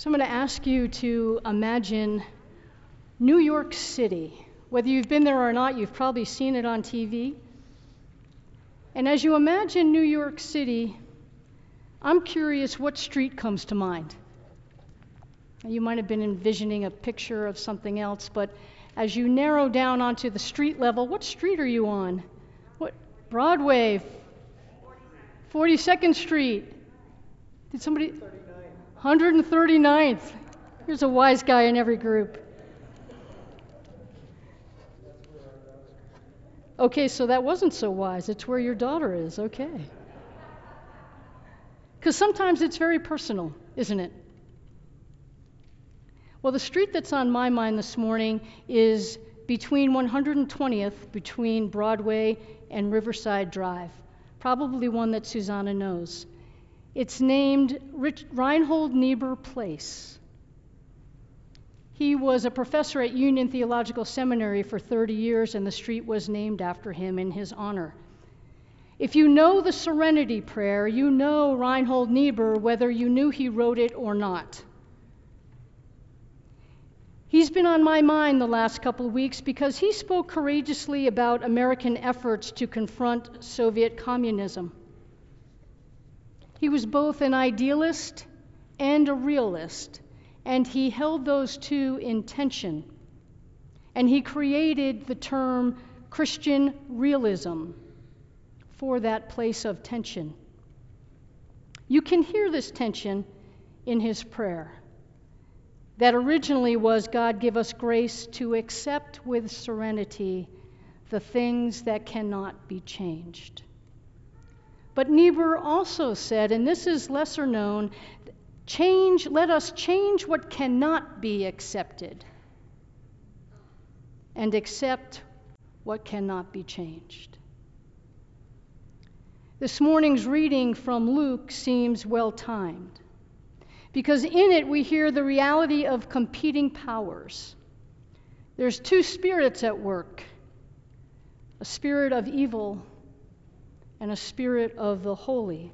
So I'm going to ask you to imagine New York City. Whether you've been there or not, you've probably seen it on TV. And as you imagine New York City, I'm curious what street comes to mind. You might have been envisioning a picture of something else, but as you narrow down onto the street level, what street are you on? What Broadway? 42nd Street. Did somebody 139th. There's a wise guy in every group. Okay, so that wasn't so wise. It's where your daughter is. Okay. Because sometimes it's very personal, isn't it? Well, the street that's on my mind this morning is between 120th, between Broadway and Riverside Drive, probably one that Susanna knows. It's named Rich, Reinhold Niebuhr Place. He was a professor at Union Theological Seminary for 30 years, and the street was named after him in his honor. If you know the Serenity Prayer, you know Reinhold Niebuhr, whether you knew he wrote it or not. He's been on my mind the last couple of weeks because he spoke courageously about American efforts to confront Soviet communism. He was both an idealist and a realist, and he held those two in tension. And he created the term Christian realism for that place of tension. You can hear this tension in his prayer. That originally was God give us grace to accept with serenity the things that cannot be changed. But Niebuhr also said, and this is lesser known, change, let us change what cannot be accepted and accept what cannot be changed. This morning's reading from Luke seems well timed because in it we hear the reality of competing powers. There's two spirits at work a spirit of evil and a spirit of the holy.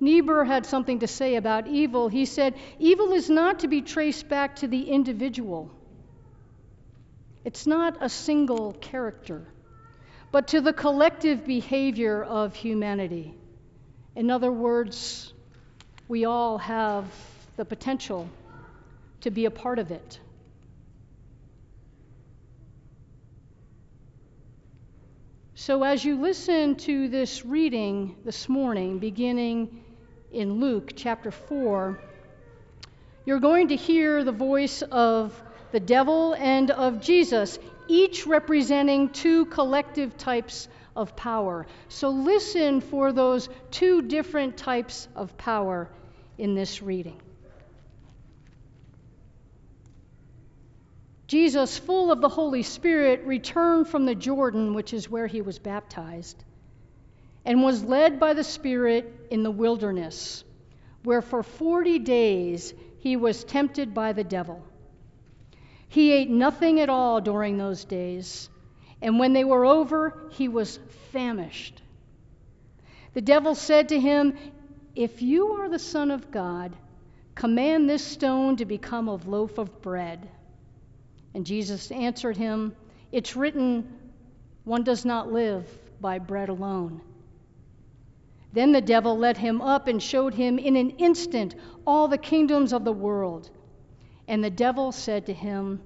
Niebuhr had something to say about evil. He said, Evil is not to be traced back to the individual, it's not a single character, but to the collective behavior of humanity. In other words, we all have the potential to be a part of it. So, as you listen to this reading this morning, beginning in Luke chapter 4, you're going to hear the voice of the devil and of Jesus, each representing two collective types of power. So, listen for those two different types of power in this reading. Jesus, full of the Holy Spirit, returned from the Jordan, which is where he was baptized, and was led by the Spirit in the wilderness, where for 40 days he was tempted by the devil. He ate nothing at all during those days, and when they were over, he was famished. The devil said to him, If you are the Son of God, command this stone to become a loaf of bread. And Jesus answered him, It's written, one does not live by bread alone. Then the devil led him up and showed him in an instant all the kingdoms of the world. And the devil said to him,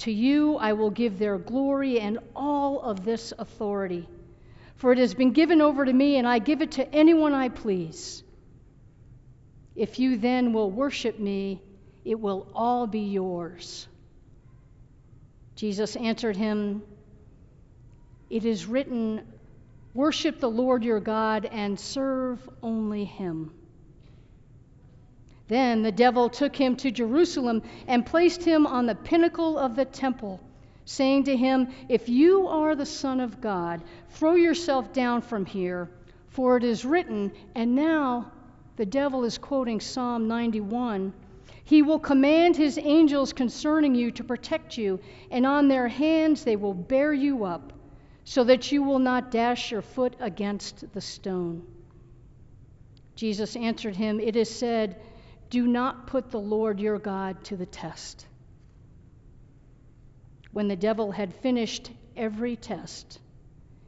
To you I will give their glory and all of this authority. For it has been given over to me, and I give it to anyone I please. If you then will worship me, it will all be yours. Jesus answered him, It is written, Worship the Lord your God and serve only him. Then the devil took him to Jerusalem and placed him on the pinnacle of the temple, saying to him, If you are the Son of God, throw yourself down from here, for it is written, and now the devil is quoting Psalm 91. He will command his angels concerning you to protect you, and on their hands they will bear you up, so that you will not dash your foot against the stone. Jesus answered him, It is said, do not put the Lord your God to the test. When the devil had finished every test,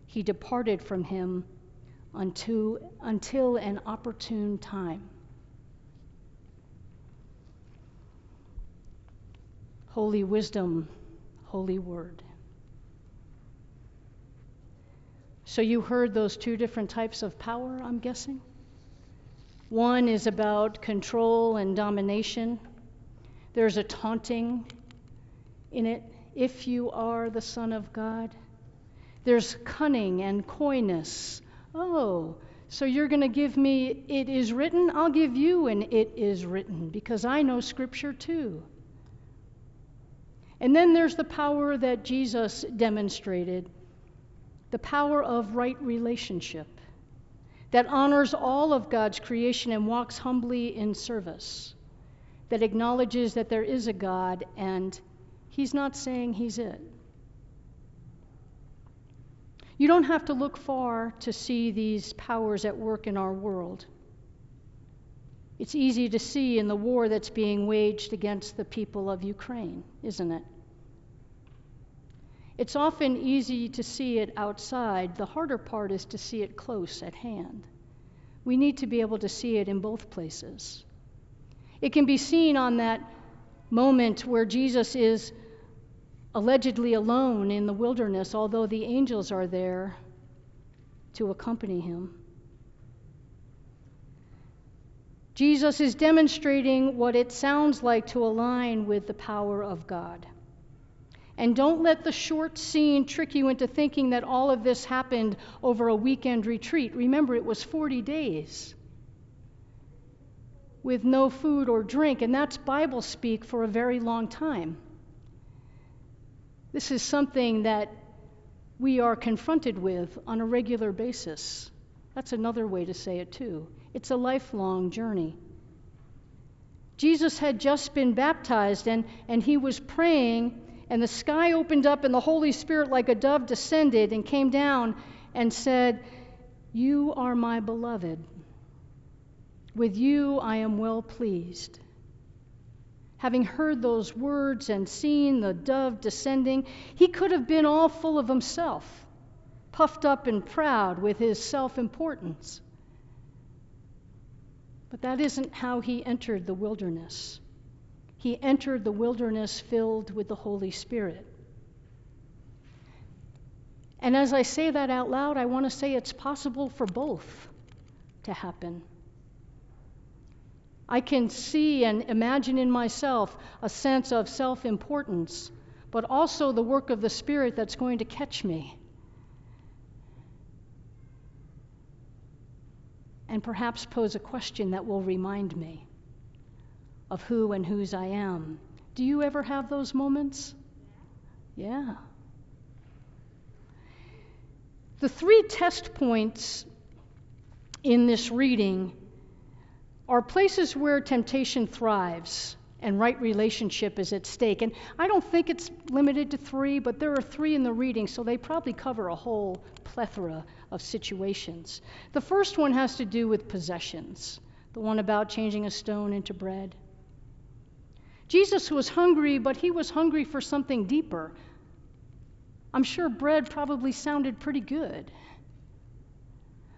he departed from him until, until an opportune time. Holy wisdom, holy word. So you heard those two different types of power, I'm guessing? One is about control and domination. There's a taunting in it, if you are the Son of God. There's cunning and coyness. Oh, so you're going to give me, it is written? I'll give you an it is written because I know Scripture too. And then there's the power that Jesus demonstrated the power of right relationship that honors all of God's creation and walks humbly in service, that acknowledges that there is a God and He's not saying He's it. You don't have to look far to see these powers at work in our world. It's easy to see in the war that's being waged against the people of Ukraine, isn't it? It's often easy to see it outside. The harder part is to see it close at hand. We need to be able to see it in both places. It can be seen on that moment where Jesus is allegedly alone in the wilderness, although the angels are there to accompany him. Jesus is demonstrating what it sounds like to align with the power of God. And don't let the short scene trick you into thinking that all of this happened over a weekend retreat. Remember, it was 40 days with no food or drink, and that's Bible speak for a very long time. This is something that we are confronted with on a regular basis. That's another way to say it, too. It's a lifelong journey. Jesus had just been baptized, and, and he was praying and the sky opened up, and the Holy Spirit, like a dove, descended and came down and said, You are my beloved. With you I am well pleased. Having heard those words and seen the dove descending, he could have been all full of himself, puffed up and proud with his self importance. But that isn't how he entered the wilderness he entered the wilderness filled with the Holy Spirit. And as I say that out loud, I want to say it's possible for both to happen. I can see and imagine in myself a sense of self importance, but also the work of the Spirit that's going to catch me. And perhaps pose a question that will remind me of who and whose I am. Do you ever have those moments? Yeah. The three test points in this reading are places where temptation thrives and right relationship is at stake. And I don't think it's limited to three, but there are three in the reading, so they probably cover a whole plethora of situations. The first one has to do with possessions, the one about changing a stone into bread. Jesus was hungry, but he was hungry for something deeper. I'm sure bread probably sounded pretty good.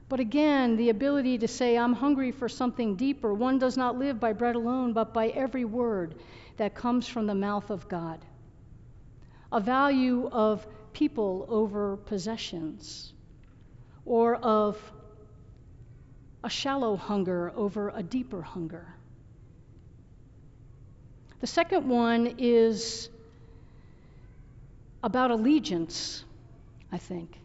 But again, the ability to say, I'm hungry for something deeper. One does not live by bread alone, but by every word that comes from the mouth of God. A value of people over possessions, or of a shallow hunger over a deeper hunger. The second one is about allegiance, I think.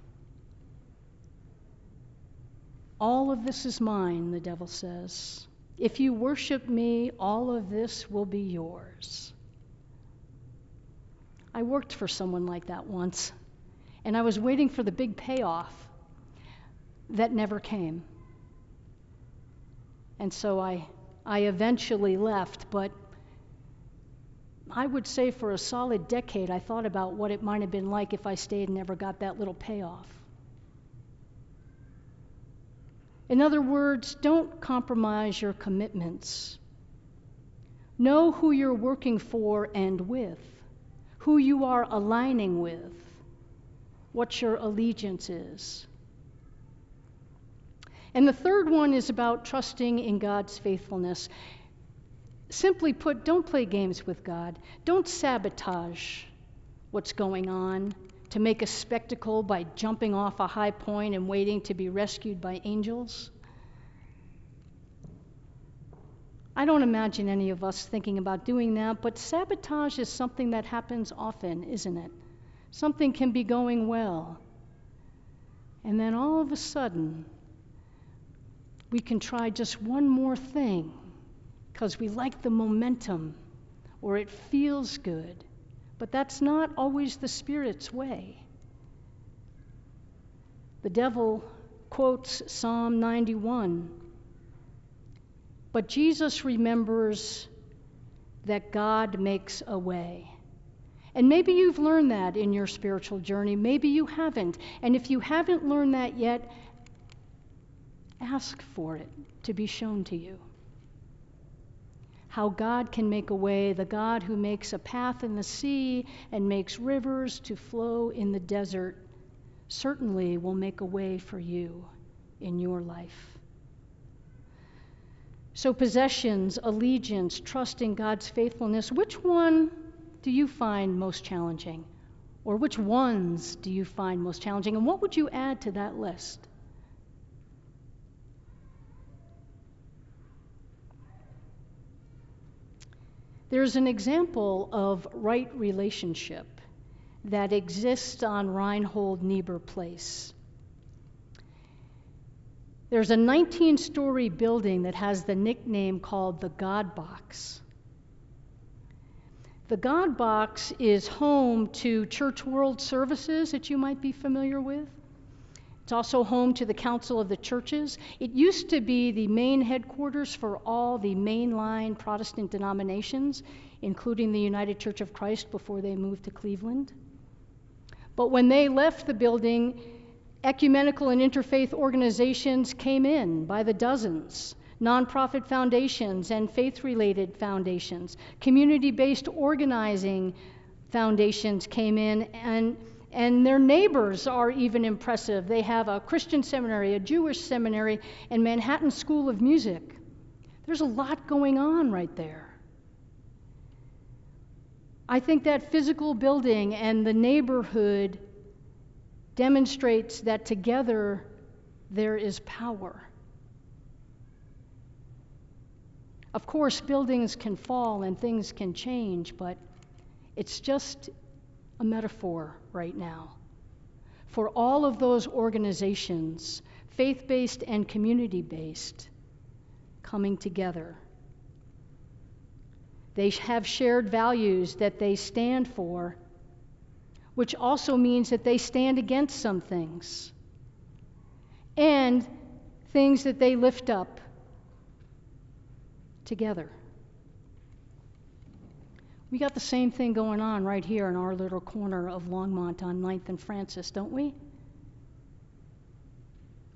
All of this is mine, the devil says. If you worship me, all of this will be yours. I worked for someone like that once, and I was waiting for the big payoff that never came. And so I, I eventually left, but I would say for a solid decade, I thought about what it might have been like if I stayed and never got that little payoff. In other words, don't compromise your commitments. Know who you're working for and with, who you are aligning with, what your allegiance is. And the third one is about trusting in God's faithfulness. Simply put, don't play games with God. Don't sabotage what's going on to make a spectacle by jumping off a high point and waiting to be rescued by angels? I don't imagine any of us thinking about doing that, but sabotage is something that happens often, isn't it? Something can be going well. And then all of a sudden, we can try just one more thing because we like the momentum or it feels good. But that's not always the Spirit's way. The devil quotes Psalm 91. But Jesus remembers that God makes a way. And maybe you've learned that in your spiritual journey. Maybe you haven't. And if you haven't learned that yet, ask for it to be shown to you how God can make a way, the God who makes a path in the sea and makes rivers to flow in the desert, certainly will make a way for you in your life. So, possessions, allegiance, trust in God's faithfulness, which one do you find most challenging? Or which ones do you find most challenging? And what would you add to that list? There's an example of right relationship that exists on Reinhold Niebuhr Place. There's a 19 story building that has the nickname called the God Box. The God Box is home to church world services that you might be familiar with. It's also home to the Council of the Churches. It used to be the main headquarters for all the mainline Protestant denominations, including the United Church of Christ before they moved to Cleveland. But when they left the building, ecumenical and interfaith organizations came in by the dozens nonprofit foundations and faith related foundations, community based organizing foundations came in, and and their neighbors are even impressive. They have a Christian seminary, a Jewish seminary, and Manhattan School of Music. There's a lot going on right there. I think that physical building and the neighborhood demonstrates that together there is power. Of course, buildings can fall and things can change, but it's just a metaphor right now for all of those organizations, faith based and community based, coming together. They have shared values that they stand for, which also means that they stand against some things and things that they lift up together. We got the same thing going on right here in our little corner of Longmont on 9th and Francis, don't we?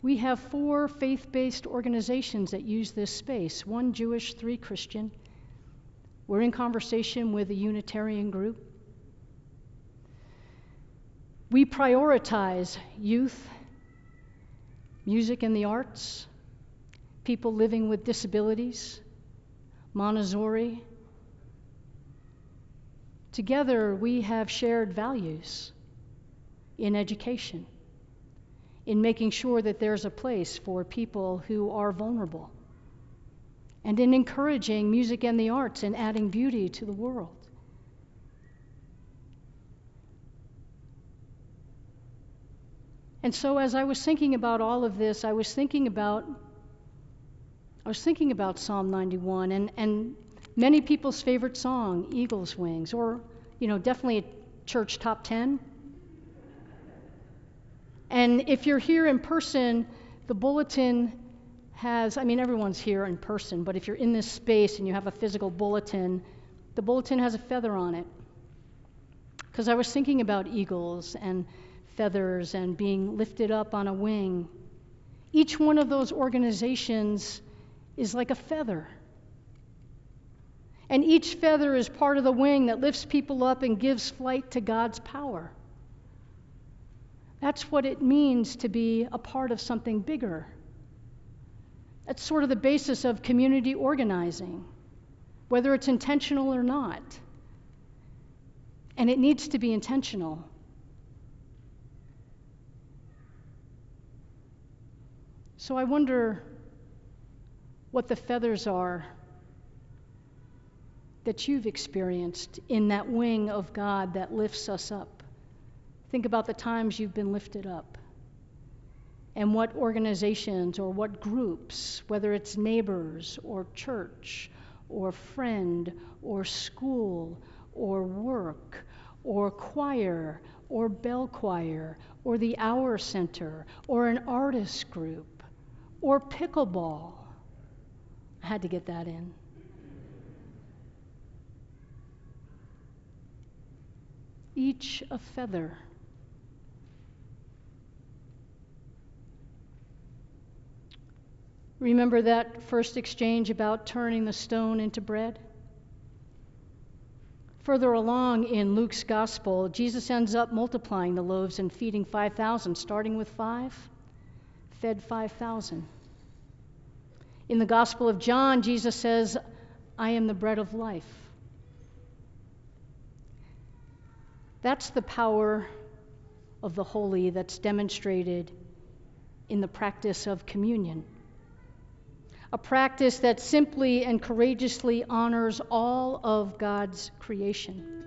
We have four faith based organizations that use this space one Jewish, three Christian. We're in conversation with a Unitarian group. We prioritize youth, music and the arts, people living with disabilities, Montessori, Together, we have shared values in education, in making sure that there's a place for people who are vulnerable, and in encouraging music and the arts and adding beauty to the world. And so, as I was thinking about all of this, I was thinking about I was thinking about Psalm 91 and, and many people's favorite song, Eagle's Wings, or, you know, definitely a church top 10. And if you're here in person, the bulletin has, I mean, everyone's here in person, but if you're in this space and you have a physical bulletin, the bulletin has a feather on it. Because I was thinking about eagles and feathers and being lifted up on a wing. Each one of those organizations is like a feather. And each feather is part of the wing that lifts people up and gives flight to God's power. That's what it means to be a part of something bigger. That's sort of the basis of community organizing, whether it's intentional or not. And it needs to be intentional. So I wonder what the feathers are that you've experienced in that wing of God that lifts us up. Think about the times you've been lifted up and what organizations or what groups, whether it's neighbors or church or friend or school or work or choir or bell choir or the OUR Center or an artist group or pickleball. I had to get that in. Each a feather. Remember that first exchange about turning the stone into bread? Further along in Luke's gospel, Jesus ends up multiplying the loaves and feeding 5,000, starting with five, fed 5,000. In the Gospel of John, Jesus says, I am the bread of life. That's the power of the holy that's demonstrated in the practice of communion a practice that simply and courageously honors all of God's creation.